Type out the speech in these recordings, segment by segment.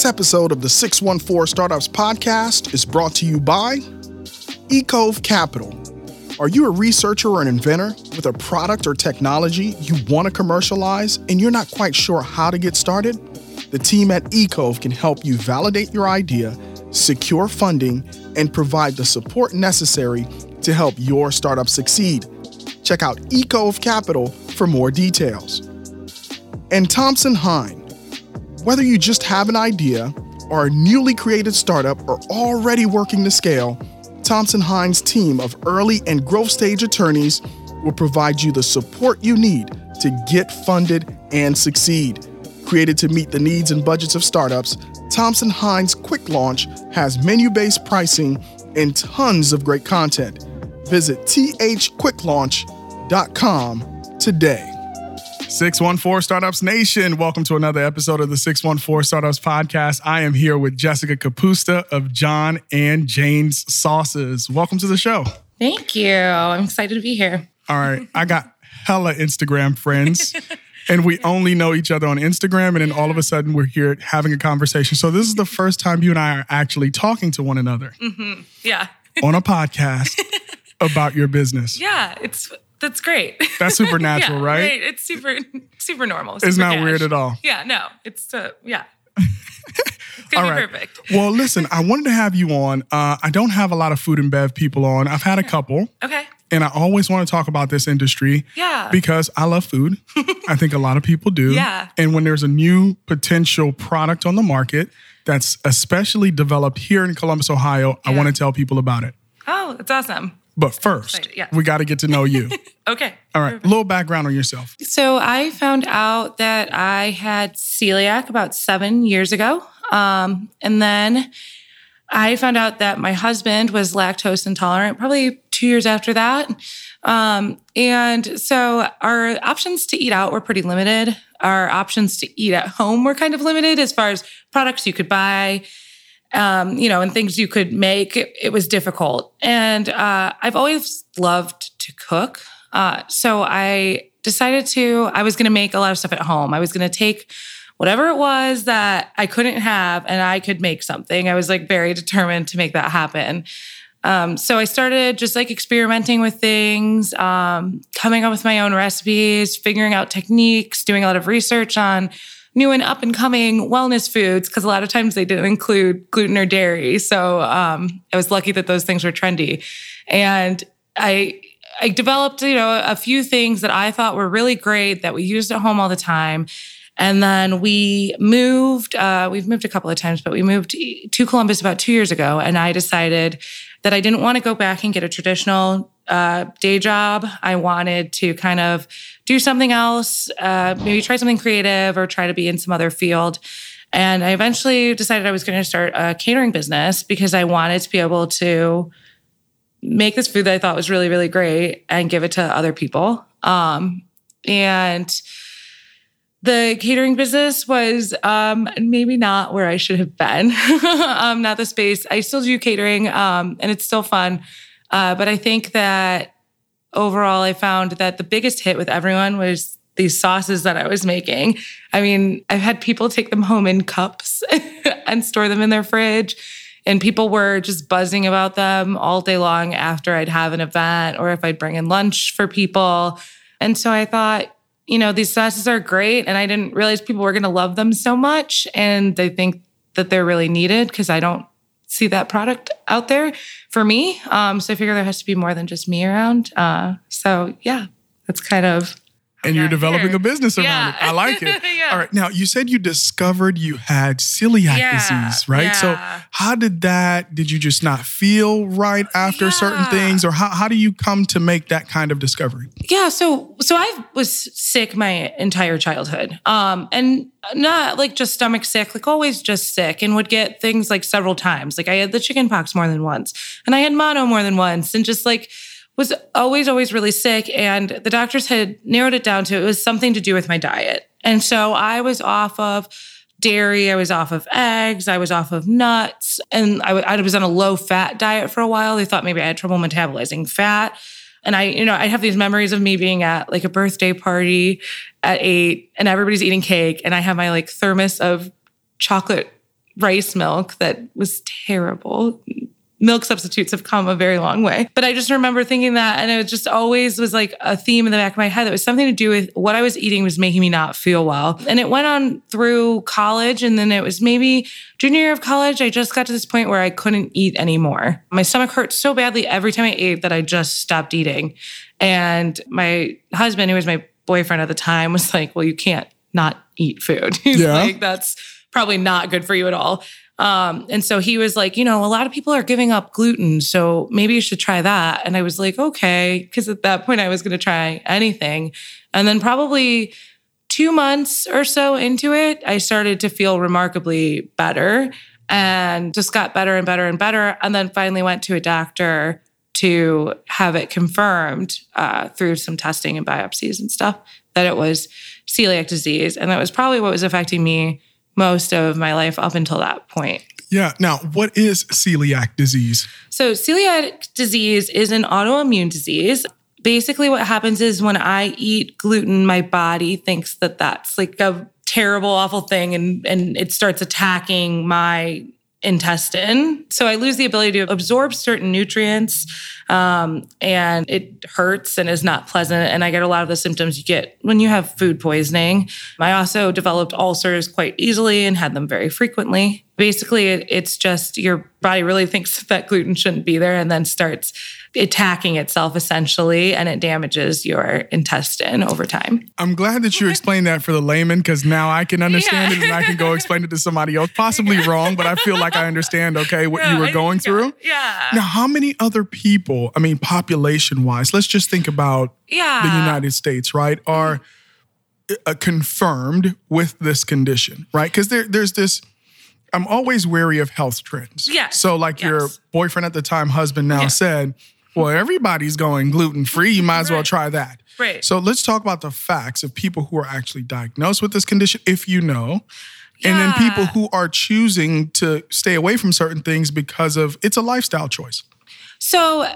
This episode of the 614 Startups Podcast is brought to you by eCove Capital. Are you a researcher or an inventor with a product or technology you want to commercialize and you're not quite sure how to get started? The team at eCove can help you validate your idea, secure funding, and provide the support necessary to help your startup succeed. Check out eCove Capital for more details. And Thompson Hine. Whether you just have an idea or a newly created startup or already working to scale, Thompson Hine's team of early and growth stage attorneys will provide you the support you need to get funded and succeed. Created to meet the needs and budgets of startups, Thompson Hine's Quick Launch has menu based pricing and tons of great content. Visit thquicklaunch.com today. 614 Startups Nation, welcome to another episode of the 614 Startups Podcast. I am here with Jessica Capusta of John and Jane's Sauces. Welcome to the show. Thank you. I'm excited to be here. All right, I got hella Instagram friends. and we only know each other on Instagram, and then all of a sudden we're here having a conversation. So this is the first time you and I are actually talking to one another. Mm-hmm. Yeah. on a podcast about your business. Yeah, it's that's great. That's supernatural, yeah, right? right? It's super super normal. Super It's not cash. weird at all. Yeah, no. It's uh, yeah. It's gonna be perfect. Well, listen, I wanted to have you on. Uh, I don't have a lot of food and bev people on. I've had a couple, Okay. and I always want to talk about this industry Yeah. because I love food. I think a lot of people do. Yeah. And when there's a new potential product on the market that's especially developed here in Columbus, Ohio, I want to tell people about it. oh, that's awesome. But first, yeah. we got to get to know you. Okay. All right, a little background on yourself. So I found out that I had celiac about seven years ago. Um, and then I found out that my husband was lactose intolerant probably two years after that. Um, and so our options to eat out were pretty limited. Our options to eat at home were kind of limited as far as products you could buy, um, you know, and things you could make. It, it was difficult. And uh, I've always loved to cook. Uh, so I decided to, I was going to make a lot of stuff at home. I was going to take whatever it was that I couldn't have and I could make something. I was like very determined to make that happen. Um, so I started just like experimenting with things, um, coming up with my own recipes, figuring out techniques, doing a lot of research on new and up and coming wellness foods because a lot of times they didn't include gluten or dairy. So um, I was lucky that those things were trendy, and I I developed you know a few things that I thought were really great that we used at home all the time. And then we moved, uh, we've moved a couple of times, but we moved to Columbus about two years ago. And I decided that I didn't want to go back and get a traditional uh, day job. I wanted to kind of do something else, uh, maybe try something creative or try to be in some other field. And I eventually decided I was going to start a catering business because I wanted to be able to make this food that I thought was really, really great and give it to other people. Um, and the catering business was um, maybe not where I should have been, um, not the space. I still do catering um, and it's still fun. Uh, but I think that overall, I found that the biggest hit with everyone was these sauces that I was making. I mean, I've had people take them home in cups and store them in their fridge. And people were just buzzing about them all day long after I'd have an event or if I'd bring in lunch for people. And so I thought, you know, these sauces are great. And I didn't realize people were going to love them so much. And they think that they're really needed because I don't see that product out there for me. Um, so I figure there has to be more than just me around. Uh, so yeah, that's kind of. And you're developing a business around Yeah. it. I like it. Yeah. All right. Now, you said you discovered you had celiac Yeah, disease, right? So, how did that, did you just not feel right after certain things? Or how, how do you come to make that kind of discovery? Yeah, so so I was sick my entire childhood. Um and not like just stomach sick, like always just sick and would get things like several times. Like I had the chicken pox more than once and I had mono more than once and just like was always always really sick and the doctors had narrowed it down to it was something to do with my diet. And so I was off of dairy, I was off of eggs, I was off of nuts, and I was on a low fat diet for a while. They thought maybe I had trouble metabolizing fat. And I, you know, I have these memories of me being at like a birthday party at eight and everybody's eating cake and I have my like thermos of chocolate rice milk that was terrible milk substitutes have come a very long way. But I just remember thinking that, and it just always was like a theme in the back of my head that was something to do with what I was eating was making me not feel well. And it went on through college, and then it was maybe junior year of college. I just got to this point where I couldn't eat anymore. My stomach hurt so badly every time I ate that I just stopped eating. And my husband, who was my boyfriend at the time, was like, Well, you can't not eat food. He's yeah. like, That's probably not good for you at all. Um, and so he was like, you know, a lot of people are giving up gluten. So maybe you should try that. And I was like, okay. Cause at that point I was going to try anything. And then probably two months or so into it, I started to feel remarkably better and just got better and better and better. And then finally went to a doctor to have it confirmed uh, through some testing and biopsies and stuff that it was celiac disease. And that was probably what was affecting me most of my life up until that point. Yeah. Now, what is celiac disease? So, celiac disease is an autoimmune disease. Basically, what happens is when I eat gluten, my body thinks that that's like a terrible, awful thing, and, and it starts attacking my intestine. So I lose the ability to absorb certain nutrients um, and it hurts and is not pleasant. And I get a lot of the symptoms you get when you have food poisoning. I also developed ulcers quite easily and had them very frequently. Basically, it's just your body really thinks that gluten shouldn't be there and then starts attacking itself essentially and it damages your intestine over time. I'm glad that you explained that for the layman because now I can understand yeah. it and I can go explain it to somebody else. Possibly wrong, but I feel like I understand, okay, what you were going through. Yeah. Now, how many other people, I mean, population wise, let's just think about yeah. the United States, right, are uh, confirmed with this condition, right? Because there, there's this. I'm always wary of health trends. Yeah. So, like yes. your boyfriend at the time, husband now yeah. said, well, everybody's going gluten free. You might as right. well try that. Right. So let's talk about the facts of people who are actually diagnosed with this condition, if you know, yeah. and then people who are choosing to stay away from certain things because of it's a lifestyle choice. So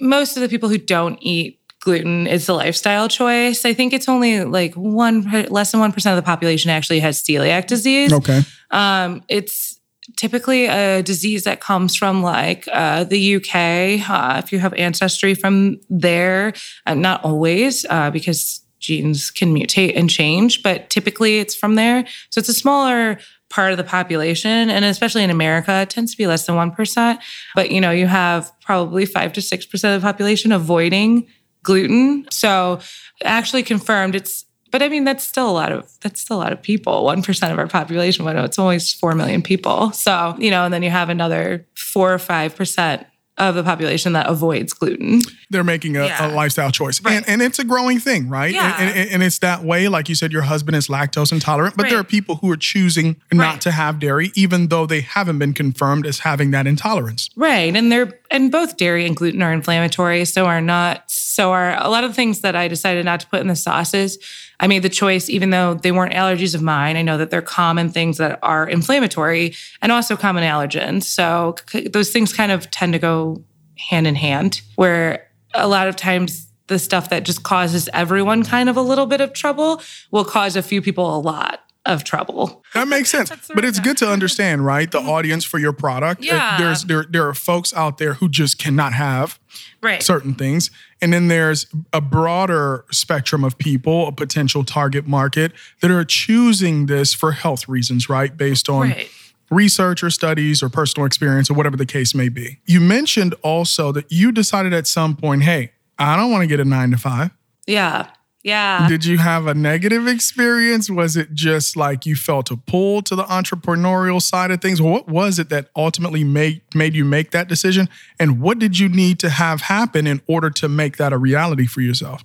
most of the people who don't eat gluten is a lifestyle choice. I think it's only like one less than one percent of the population actually has celiac disease. Okay. Um, it's typically a disease that comes from like uh, the UK. Uh, if you have ancestry from there, uh, not always uh, because genes can mutate and change, but typically it's from there. So it's a smaller part of the population and especially in america it tends to be less than 1% but you know you have probably 5 to 6% of the population avoiding gluten so actually confirmed it's but I mean, that's still a lot of that's still a lot of people. One percent of our population. Well, it's always four million people. So you know, and then you have another four or five percent of the population that avoids gluten. They're making a, yeah. a lifestyle choice. Right. And, and, it's a growing thing, right? Yeah. And, and, and, it's that way. Like you said, your husband is lactose intolerant, but right. there are people who are choosing not right. to have dairy, even though they haven't been confirmed as having that intolerance. Right. And they're, and both dairy and gluten are inflammatory. So are not, so are a lot of things that I decided not to put in the sauces I made the choice, even though they weren't allergies of mine. I know that they're common things that are inflammatory and also common allergens. So those things kind of tend to go hand in hand, where a lot of times the stuff that just causes everyone kind of a little bit of trouble will cause a few people a lot of trouble. That makes sense. but it's good to understand, right? The mm-hmm. audience for your product. Yeah. There's there there are folks out there who just cannot have right. certain things. And then there's a broader spectrum of people, a potential target market that are choosing this for health reasons, right? Based on right. research or studies or personal experience or whatever the case may be. You mentioned also that you decided at some point, hey, I don't want to get a nine to five. Yeah. Yeah. Did you have a negative experience? Was it just like you felt a pull to the entrepreneurial side of things? What was it that ultimately made made you make that decision? And what did you need to have happen in order to make that a reality for yourself?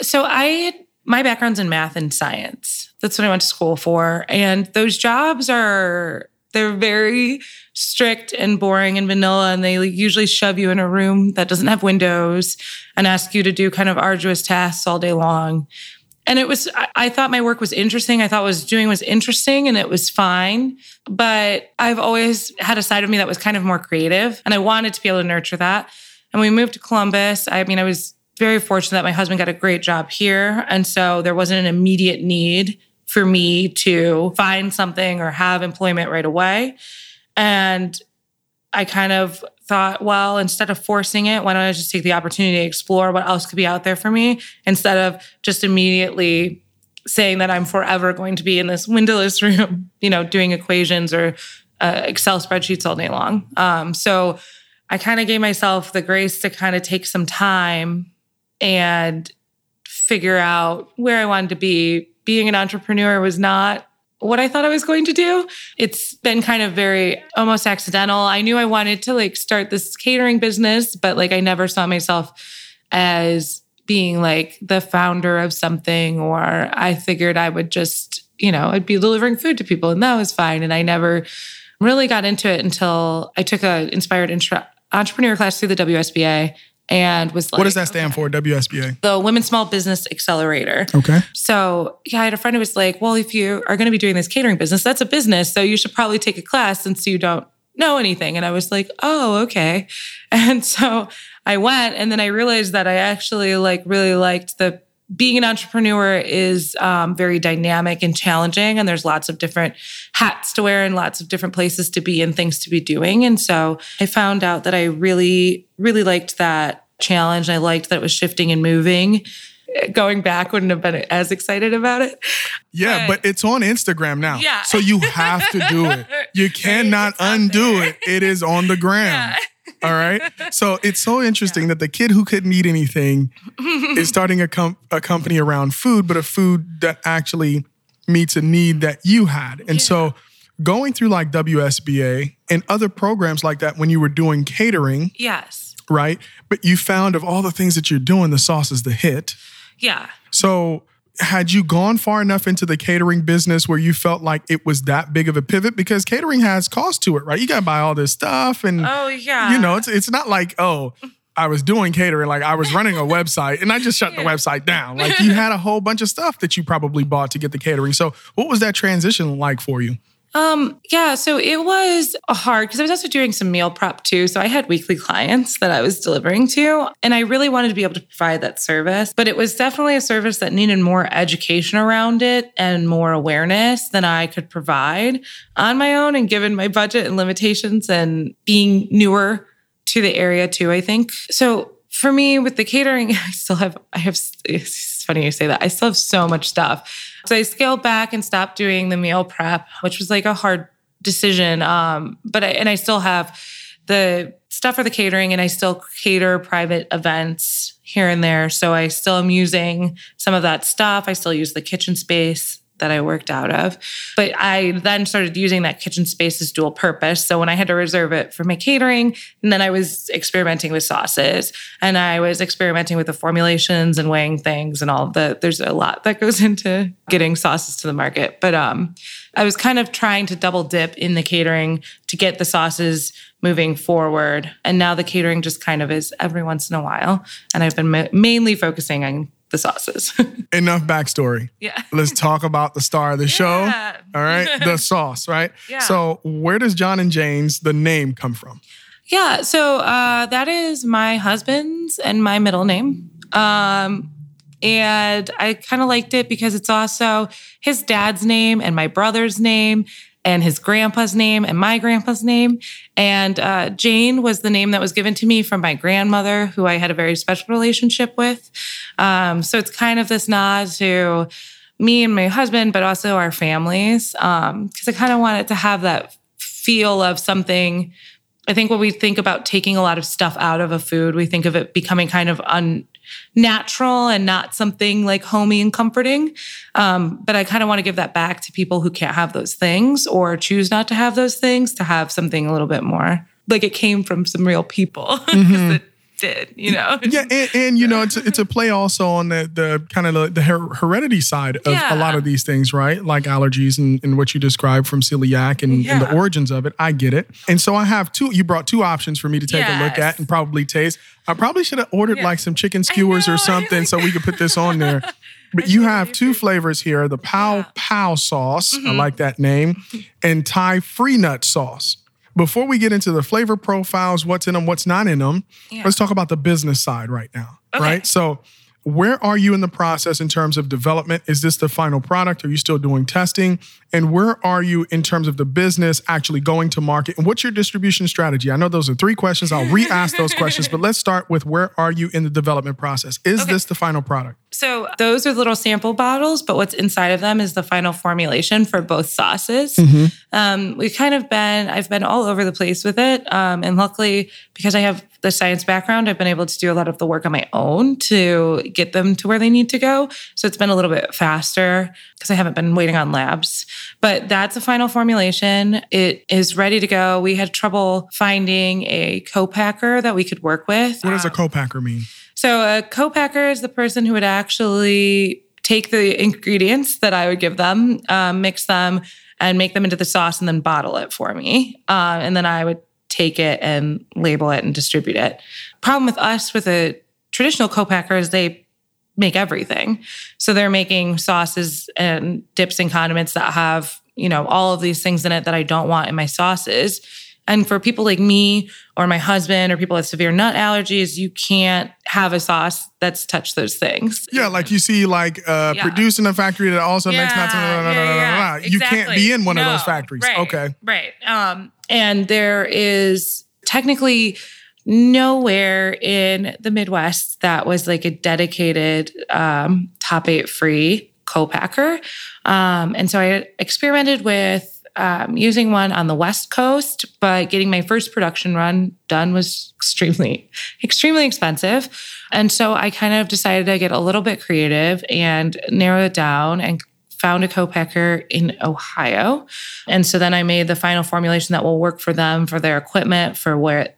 So I my background's in math and science. That's what I went to school for. And those jobs are they're very strict and boring and vanilla, and they usually shove you in a room that doesn't have windows and ask you to do kind of arduous tasks all day long. And it was, I thought my work was interesting. I thought what I was doing was interesting and it was fine. But I've always had a side of me that was kind of more creative, and I wanted to be able to nurture that. And we moved to Columbus. I mean, I was very fortunate that my husband got a great job here. And so there wasn't an immediate need for me to find something or have employment right away. And I kind of thought, well, instead of forcing it, why don't I just take the opportunity to explore what else could be out there for me instead of just immediately saying that I'm forever going to be in this windowless room, you know, doing equations or uh, Excel spreadsheets all day long. Um, so I kind of gave myself the grace to kind of take some time and figure out where I wanted to be. Being an entrepreneur was not what I thought I was going to do. It's been kind of very almost accidental. I knew I wanted to like start this catering business, but like I never saw myself as being like the founder of something or I figured I would just, you know, I'd be delivering food to people and that was fine and I never really got into it until I took a inspired entrepreneur class through the WSBA and was like, What does that stand for, WSBA? The Women's Small Business Accelerator. Okay. So, yeah, I had a friend who was like, Well, if you are going to be doing this catering business, that's a business. So you should probably take a class since you don't know anything. And I was like, Oh, okay. And so I went and then I realized that I actually like really liked the being an entrepreneur is um, very dynamic and challenging and there's lots of different hats to wear and lots of different places to be and things to be doing and so i found out that i really really liked that challenge i liked that it was shifting and moving going back wouldn't have been as excited about it Yeah, but, it's on Instagram now. Yeah. So you have to do it. You cannot undo there. it. It is on the gram. Yeah. All right. So it's so interesting that the kid who couldn't eat anything is starting a, com- a company around food, but a food that actually meets a need that you had. And so going through like WSBA and other programs like that when you were doing catering, yes right? But you found of all the things that you're doing, the sauce is the hit. yeah So, had you gone far enough into the catering business where you felt like it was that big of a pivot? Because catering has cost to it, right? You got to buy all this stuff, and oh yeah you know, it's it's not like oh, I was doing catering, like I was running a website and I just shut the website down. Like you had a whole bunch of stuff that you probably bought to get the catering. So, what was that transition like for you? Um, yeah, so it was hard because I was also doing some meal prep too. So I had weekly clients that I was delivering to, and I really wanted to be able to provide that service. But it was definitely a service that needed more education around it and more awareness than I could provide on my own. And given my budget and limitations and being newer to the area too, I think. So for me with the catering, I still have, I have, it's funny you say that. I still have so much stuff. So I scaled back and stopped doing the meal prep, which was like a hard decision. Um, but I, and I still have the stuff for the catering and I still cater private events here and there. So I still am using some of that stuff. I still use the kitchen space that I worked out of. But I then started using that kitchen space as dual purpose. So when I had to reserve it for my catering, and then I was experimenting with sauces and I was experimenting with the formulations and weighing things and all the there's a lot that goes into getting sauces to the market. But um I was kind of trying to double dip in the catering to get the sauces moving forward. And now the catering just kind of is every once in a while. And I've been ma- mainly focusing on the sauces. Enough backstory. yeah. Let's talk about the star of the show. All right, the sauce, right? Yeah. So, where does John and Jane's, the name come from? Yeah, so uh, that is my husband's and my middle name. Um, and I kind of liked it because it's also his dad's name and my brother's name and his grandpa's name and my grandpa's name. And uh, Jane was the name that was given to me from my grandmother, who I had a very special relationship with. Um, so it's kind of this nod to me and my husband, but also our families, because I kind of wanted to have that feel of something. I think when we think about taking a lot of stuff out of a food, we think of it becoming kind of unnatural and not something like homey and comforting. Um, but I kind of want to give that back to people who can't have those things or choose not to have those things to have something a little bit more like it came from some real people. 'Cause it did, you know? Yeah, and, and you know, it's a, it's a play also on the the kind of the, the her- heredity side of a lot of these things, right? Like allergies and, and what you described from celiac and, and the origins of it. I get it. And so I have two. You brought two options for me to take a look at and probably taste. I probably should have ordered Yeah. like some chicken skewers know, or something so we could put this on there. But you have two flavors here: the Pow Yeah. Pow sauce. Mm-hmm. I like that name, and Thai free nut sauce. Before we get into the flavor profiles, what's in them, what's not in them, Yeah. let's talk about the business side right now. Okay. Right. So where are you in the process in terms of development? Is this the final product? Are you still doing testing? And where are you in terms of the business actually going to market? And what's your distribution strategy? I know those are three questions. I'll re ask those questions, but let's start with where are you in the development process? Is Okay. this the final product? So those are little sample bottles, but what's inside of them is the final formulation for both sauces. Um, we've kind of been, I've been all over the place with it. Um, and luckily, because I have the science background, I've been able to do a lot of the work on my own to get them to where they need to go. So it's been a little bit faster because I haven't been waiting on labs. But that's a final formulation. It is ready to go. We had trouble finding a co-packer that we could work with. What does a co-packer mean? So a co-packer is the person who would actually take the ingredients that I would give them, um, mix them, and make them into the sauce, and then bottle it for me. Uh, and then I would take it and label it and distribute it. Problem with us with a traditional co-packer is they make everything. So they're making sauces and dips and condiments that have, you know, all of these things in it that I don't want in my sauces. And for people like me or my husband or people with severe nut allergies, you can't have a sauce that's touched those things. Yeah, like you see, like uh, Yeah. produced in a factory that also makes nuts. Yeah, blah, blah, blah, yeah, blah, blah, yeah, blah. You can't be in one of those factories. Right, Okay. Right. Um, and there is technically nowhere in the Midwest that was like a dedicated um, top eight free co-packer. Um, and so I experimented with um, using one on the West Coast, but getting my first production run done was extremely, extremely expensive. And so I kind of decided to get a little bit creative and narrow it down and found a co-packer in Ohio. And so then I made the final formulation that will work for them, for their equipment, for where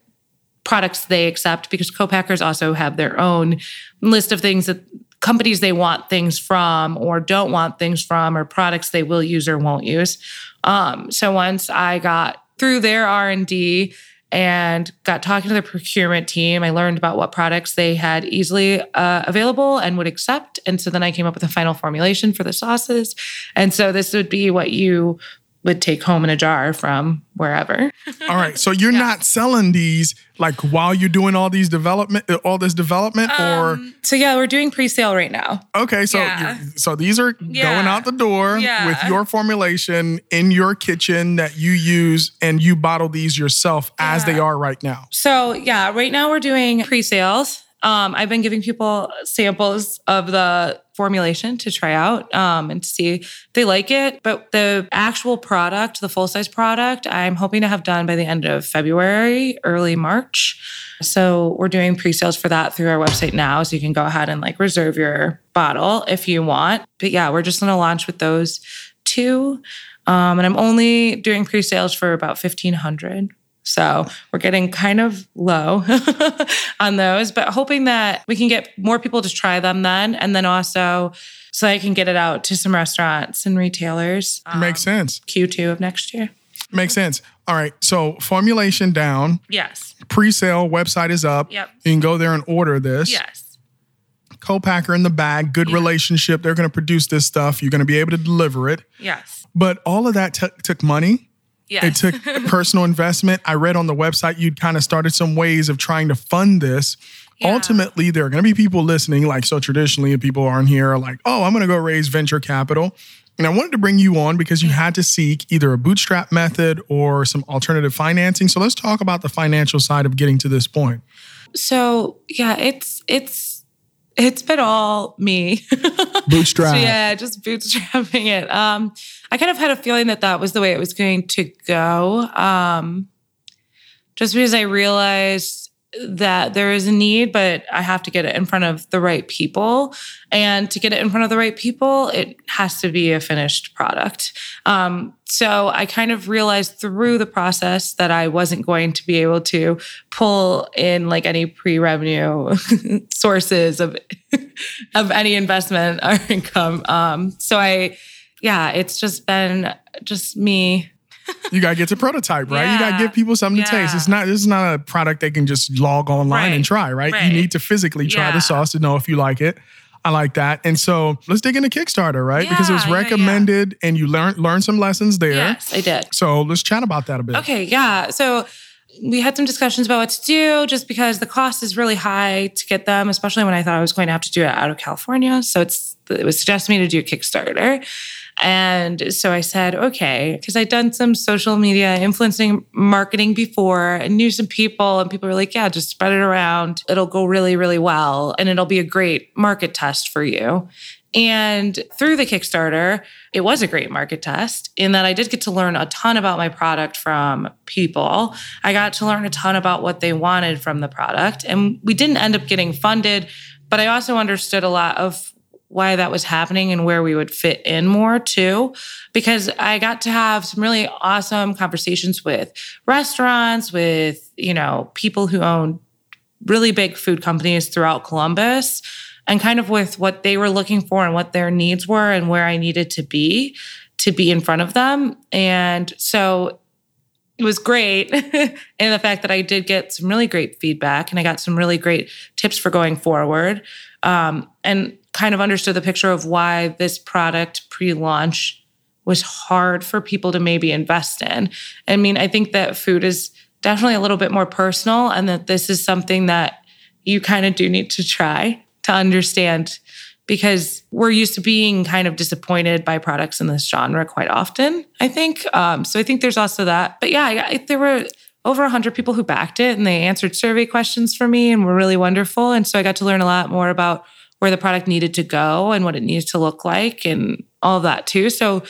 products they accept, because co-packers also have their own list of things that companies they want things from or don't want things from or products they will use or won't use. Um, so once I got through their R&D and got talking to the procurement team, I learned about what products they had easily uh, available and would accept. And so then I came up with a final formulation for the sauces. And so this would be what you would take home in a jar from wherever. All right. So you're not selling these like while you're doing all these development, uh, all this development, Um, so yeah, we're doing pre-sale right now. okay. So yeah. so these are going out the door Yeah. with your formulation in your kitchen that you use, and you bottle these yourself as they are right now. So yeah, right now we're doing pre-sales. Um, I've been giving people samples of the formulation to try out um, and to see if they like it. But the actual product, the full size product, I'm hoping to have done by the end of February, early March. So we're doing pre-sales for that through our website now. So you can go ahead and like reserve your bottle if you want. But yeah, we're just gonna launch with those two. Um, and I'm only doing pre-sales for about 1500 so we're getting kind of low on those, but hoping that we can get more people to try them then. And then also so I can get it out to some restaurants and retailers. um, Makes sense. Q2 of next year. Makes sense. All right. So formulation down, Yes. pre-sale website is up. Yep. You can go there and order this. Yes. Co-packer in the bag, good Yeah. relationship. They're going to produce this stuff. You're going to be able to deliver it. Yes. But all of that t- took money. Yes. It took personal investment. I read on the website you'd kind of started some ways of trying to fund this. Yeah. Ultimately, there are going to be people listening. Like so, traditionally, people aren't here are like, "Oh, I'm going to go raise venture capital." And I wanted to bring you on because you had to seek either a bootstrap method or some alternative financing. So let's talk about the financial side of getting to this point. so yeah, it's it's it's been all me. Bootstrap. So yeah, just bootstrapping it. Um, I kind of had a feeling that that was the way it was going to go. Um, just because I realized that there is a need, but I have to get it in front of the right people. And to get it in front of the right people, it has to be a finished product. Um, so I kind of realized through the process that I wasn't going to be able to pull in like any pre-revenue sources of of any investment or income. Um, so I, yeah, it's just been just me you gotta get to prototype, right? You gotta give people something to taste. It's not this is not a product they can just log online and try, right? You need to physically try the sauce to know if you like it. I like that. And so let's dig into Kickstarter, right? because it was Yeah, yeah, yeah. recommended and you learned learn some lessons there. Yes, I did. So let's chat about that a bit. Okay, yeah. So we had some discussions about what to do just because the cost is really high to get them, especially when I thought I was going to have to do it out of California. So it's it was suggested to me to do a Kickstarter. And so I said, okay, because I'd done some social media influencing marketing before and knew some people, and people were like, yeah, just spread it around. It'll go really, really well. And it'll be a great market test for you. And through the Kickstarter, it was a great market test in that I did get to learn a ton about my product from people. I got to learn a ton about what they wanted from the product. And we didn't end up getting funded, but I also understood a lot of why that was happening and where we would fit in more too because i got to have some really awesome conversations with restaurants with you know people who own really big food companies throughout columbus and kind of with what they were looking for and what their needs were and where I needed to be to be in front of them. And so it was great in the fact that I did get some really great feedback and I got some really great tips for going forward um, and kind of understood the picture of why this product pre launch was hard for people to maybe invest in. I mean, I think that food is definitely a little bit more personal and that this is something that you kind of do need to try to understand because we're used to being kind of disappointed by products in this genre quite often, I think. Um, so I think there's also that. But yeah, I, I, there were over 100 people who backed it and they answered survey questions for me and were really wonderful. And so I got to learn a lot more about where the product needed to go and what it needed to look like and all of that too. So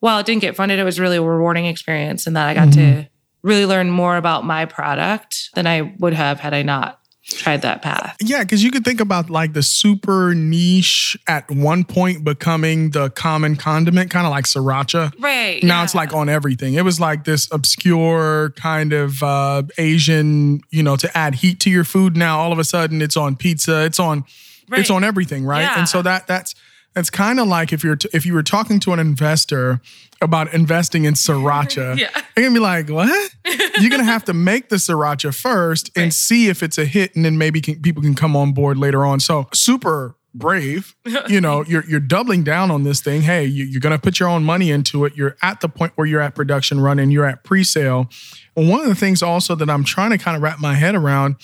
while it didn't get funded, it was really a rewarding experience in that I got mm-hmm. to really learn more about my product than I would have had I not tried that path. Yeah, because you could think about like the super niche at one point becoming the common condiment, kind of like sriracha. Right. Now yeah. it's like on everything. It was like this obscure kind of uh, Asian, you know, to add heat to your food. Now all of a sudden it's on pizza. It's on. Right. It's on everything, right? Yeah. And so that that's it's kind of like if you're t- if you were talking to an investor about investing in sriracha, yeah. they're gonna be like, "What? you're gonna have to make the sriracha first and right. see if it's a hit, and then maybe can, people can come on board later on." So super brave. you know, you're you're doubling down on this thing. Hey, you, are gonna put your own money into it. You're at the point where you're at production running. You're at pre-sale. And one of the things also that I'm trying to kind of wrap my head around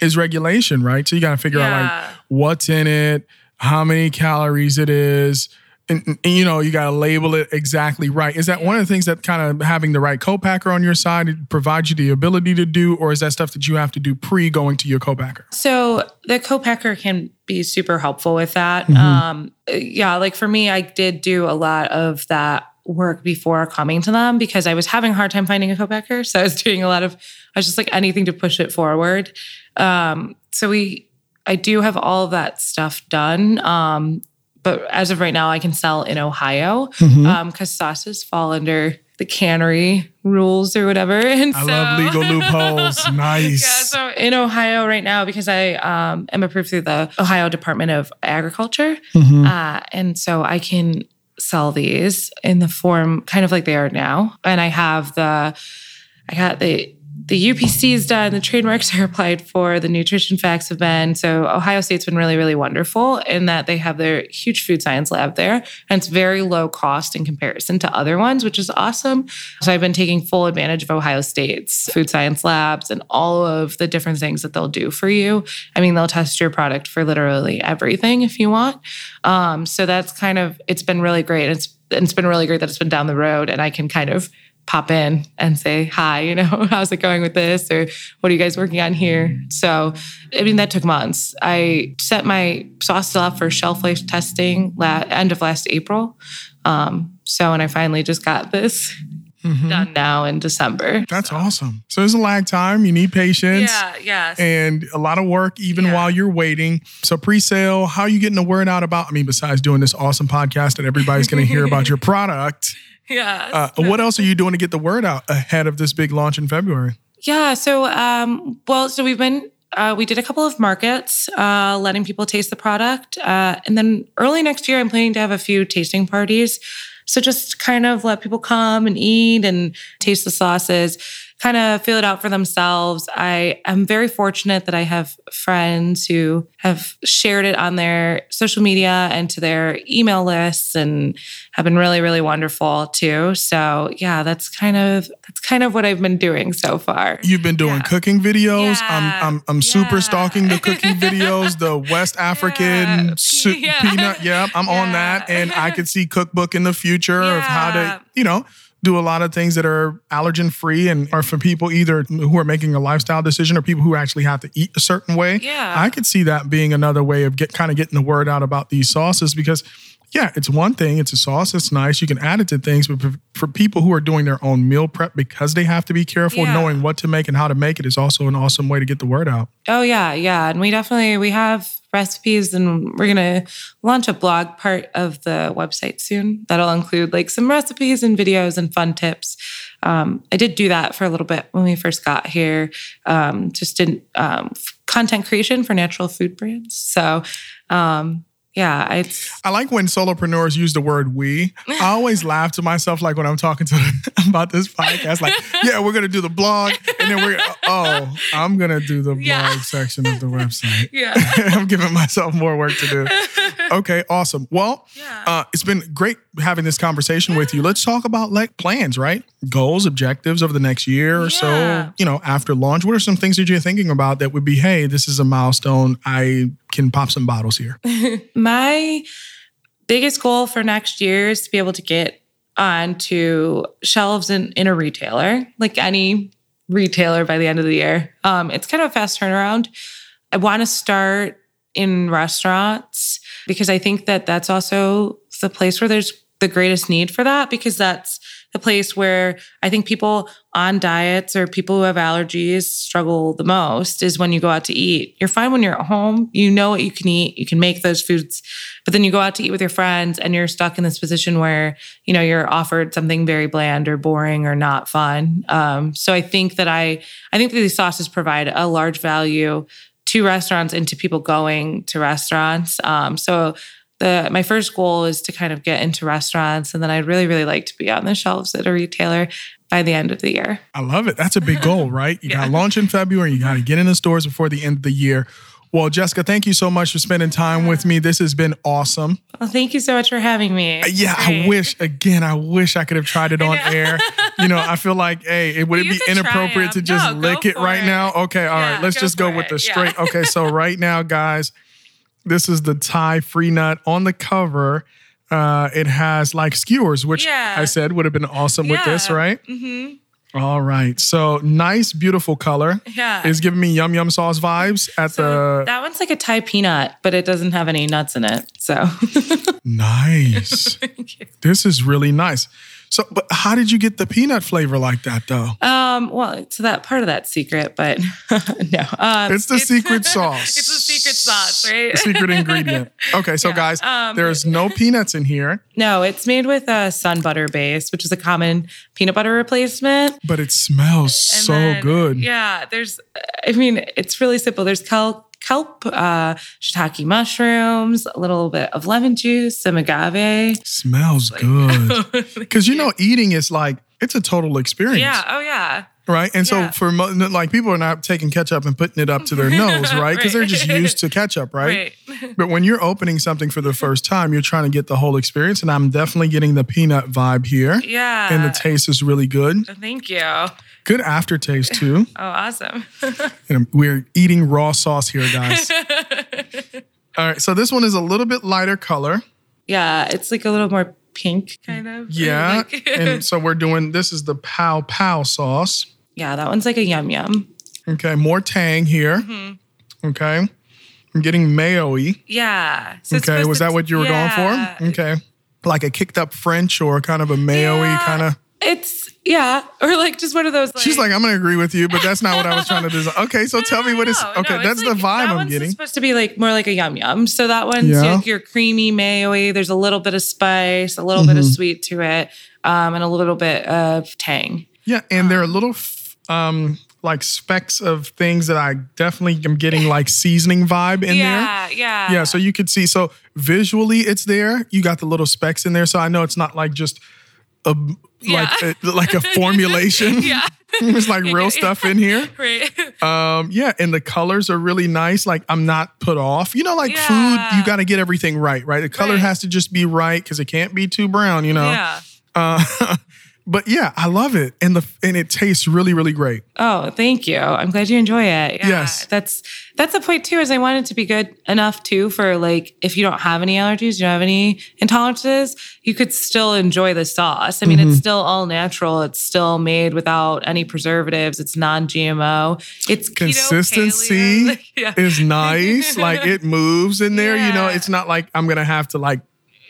is regulation, right? So you got to figure yeah. out like what's in it how many calories it is. And, and, you know, you got to label it exactly right. Is that one of the things that kind of having the right co-packer on your side provides you the ability to do, or is that stuff that you have to do pre going to your co-packer? So the co-packer can be super helpful with that. Mm-hmm. Um, yeah, like for me, I did do a lot of that work before coming to them because I was having a hard time finding a co-packer. So I was doing a lot of, I was just like anything to push it forward. Um, so we I do have all that stuff done. Um, but as of right now, I can sell in Ohio because mm-hmm. um, sauces fall under the cannery rules or whatever. And I so, love legal loopholes. nice. Yeah, so in Ohio right now, because I um, am approved through the Ohio Department of Agriculture, mm-hmm. uh, and so I can sell these in the form kind of like they are now. And I have the, I got the the UPC is done, the trademarks are applied for, the nutrition facts have been. So Ohio State's been really, really wonderful in that they have their huge food science lab there. And it's very low cost in comparison to other ones, which is awesome. So I've been taking full advantage of Ohio State's food science labs and all of the different things that they'll do for you. I mean, they'll test your product for literally everything if you want. Um, so that's kind of, it's been really great. It's, it's been really great that it's been down the road and I can kind of pop in and say hi you know how's it going with this? or what are you guys working on here? So i mean that took months. I set my sauce up for shelf life testing la- end of last april. Um, so and i finally just got this mm-hmm. done now in december. That's so. awesome. So there's a lag time. You need patience. Yeah yes. and a lot of work even yeah. while you're waiting. So pre-sale how are you getting the word out about i mean besides doing this awesome podcast that everybody's going to hear about your product yeah. Uh, what else are you doing to get the word out ahead of this big launch in February? Yeah. So, um, well, so we've been uh, we did a couple of markets, uh, letting people taste the product, uh, and then early next year, I'm planning to have a few tasting parties. So just kind of let people come and eat and taste the sauces kind of feel it out for themselves. I am very fortunate that I have friends who have shared it on their social media and to their email lists and have been really, really wonderful too. So yeah, that's kind of that's kind of what I've been doing so far. You've been doing Yeah. cooking videos. Yeah. I'm I'm I'm super Yeah. stalking the cooking videos, the West African Yeah. su- Yeah. peanut. Yep, I'm on that, and I could see cookbook in the future of how to, you know. Do a lot of things that are allergen free and are for people either who are making a lifestyle decision or people who actually have to eat a certain way. Yeah. I could see that being another way of get kind of getting the word out about these sauces because yeah, it's one thing. It's a sauce. It's nice. You can add it to things, but for, people who are doing their own meal prep because they have to be careful, Yeah. knowing what to make and how to make it is also an awesome way to get the word out. Oh yeah, yeah, and we definitely we have recipes, and we're gonna launch a blog part of the website soon that'll include like some recipes and videos and fun tips. Um, I did do that for a little bit when we first got here, um, just in um, content creation for natural food brands. So um, yeah, I I like when solopreneurs use the word we. I always laugh to myself like when I'm talking to them about this podcast, like, yeah, we're gonna do the blog, and then we're uh, oh, I'm gonna do the blog Yeah. section of the website. yeah. I'm giving myself more work to do. Okay, awesome. Well, Yeah. uh, it's been great having this conversation with you. Let's talk about like plans, right? Goals, objectives over the next year or Yeah. so. You know, after launch, what are some things that you're thinking about that would be, hey, this is a milestone. I can pop some bottles here. My biggest goal for next year is to be able to get onto shelves in, in a retailer, like any retailer by the end of the year. Um, it's kind of a fast turnaround. I want to start in restaurants because I think that that's also the place where there's the greatest need for that because that's the place where I think people on diets or people who have allergies struggle the most is when you go out to eat. You're fine when you're at home, you know what you can eat, you can make those foods, but then you go out to eat with your friends and you're stuck in this position where, you know, you're offered something very bland or boring or not fun. Um, so I think that I I think that these sauces provide a large value to restaurants and to people going to restaurants. Um, so the my first goal is to kind of get into restaurants, and then I'd really, really like to be on the shelves at a retailer by the end of the year. I love it. That's a big goal, right? You got to launch in February. You got to get in the stores before the end of the year. Well, Jessica, thank you so much for spending time with me. This has been awesome. Well, thank you so much for having me. Uh, Yeah, I wish again. I wish I could have tried it on air. You know, I feel like, hey, it would it You be inappropriate to just No, lick it right it. now? Okay, all right. Yeah, Let's go just go with the it. Yeah. straight. Okay, so right now, guys, this is the Thai free nut on the cover. Uh, it has like skewers, which Yeah. I said would have been awesome with this, right? Mhm. All right. So nice, beautiful color. Yeah. It's giving me yum yum sauce vibes at So the that one's like a Thai peanut, but it doesn't have any nuts in it. So nice. this is really nice. So, but how did you get the peanut flavor like that though? Um, well, it's that part of that secret, but no. Um, It's the secret sauce. it's the secret sauce, right? The secret ingredient. Okay, so Yeah, guys, um, there's no peanuts in here, no, it's made with a sun butter base, which is a common peanut butter replacement. but it smells And so then, good. Yeah, there's, I mean, it's really simple. There's kelp, kelp, uh, shiitake mushrooms, a little bit of lemon juice, some agave. Smells good. Because you know, eating is like it's a total experience. yeah. Oh, yeah. right? And so for like people are not taking ketchup and putting it up to their nose, right? Because they're just used to ketchup, right? Right. But when you're opening something for the first time, you're trying to get the whole experience, and I'm definitely getting the peanut vibe here. Yeah. And the taste is really good. Thank you. Good aftertaste too. Oh, awesome. And we're eating raw sauce here, guys. All right, so this one is a little bit lighter color. yeah. It's like a little more pink, kind of. Yeah. Like- and so we're doing this is the pow pow sauce. yeah. That one's like a yum yum. Okay, more tang here. Mm-hmm. Okay. I'm getting mayo-y. Yeah. So Okay, was that what you were yeah. going for? Okay. Like a kicked up French or kind of a mayo-y Yeah. kind of. It's, yeah. Or like just one of those. Like, She's like, I'm gonna agree with you, but that's not what I was trying to design. Okay, so tell me what it's No, okay. no, that's it's the vibe that I'm getting. supposed to be like more like a yum yum. So that one's Yeah. like your creamy mayo There's a little bit of spice, a little bit Mm-hmm. of sweet to it, um, and a little bit of tang. Yeah, and there are little f- um like specks of things that I definitely am getting like seasoning vibe in there. yeah, yeah, Yeah, so you could see. So visually, it's there. You got the little specks in there. So I know it's not like just a Yeah. like a, like a formulation. yeah. There's like real stuff in here. Right. Um, yeah, and the colors are really nice. Like I'm not put off. You know, like Yeah. food, you got to get everything right, right? The color Right. has to just be right because it can't be too brown. You know. Yeah. Uh, but yeah, I love it, and the and it tastes really, really great. Oh, thank you. I'm glad you enjoy it. Yeah, Yes. That's that's the point too, is I want it to be good enough too for like if you don't have any allergies, you don't have any intolerances, you could still enjoy the sauce. I mean, Mm-hmm. it's still all natural. It's still made without any preservatives. It's non-GMO. It's keto, Consistency paleo. yeah. is nice. like it moves in there. You know, it's not like I'm gonna have to like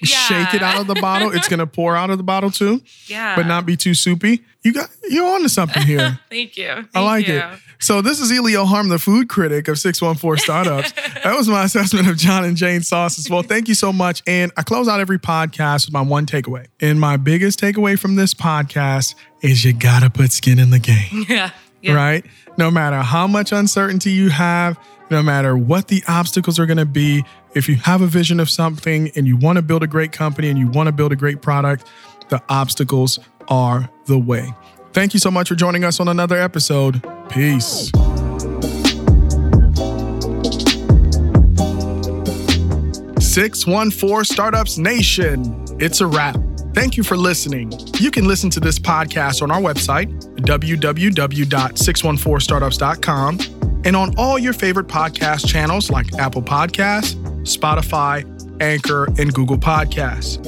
shake it out of the bottle. It's gonna pour out of the bottle too, yeah. but not be too soupy. You got you're onto something here. Thank you. Thank I like you. it. So this is Elio Harm, the food critic of 614 Startups. that was my assessment of John and Jane sauces. Well, thank you so much. And I close out every podcast with my one takeaway. And my biggest takeaway from this podcast is you gotta put skin in the game, Yeah. Yeah. right? No matter how much uncertainty you have, no matter what the obstacles are gonna be, if you have a vision of something and you wanna build a great company and you wanna build a great product, the obstacles are the way. Thank you so much for joining us on another episode. Peace. Six one four Startups Nation. It's a wrap. Thank you for listening. You can listen to this podcast on our website, www.614startups.com, and on all your favorite podcast channels like Apple Podcasts, Spotify, Anchor, and Google Podcasts.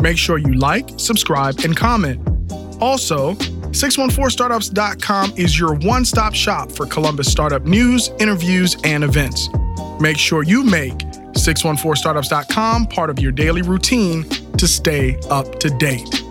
Make sure you like, subscribe, and comment. Also, 614startups.com is your one stop shop for Columbus startup news, interviews, and events. Make sure you make 614startups.com part of your daily routine to stay up to date.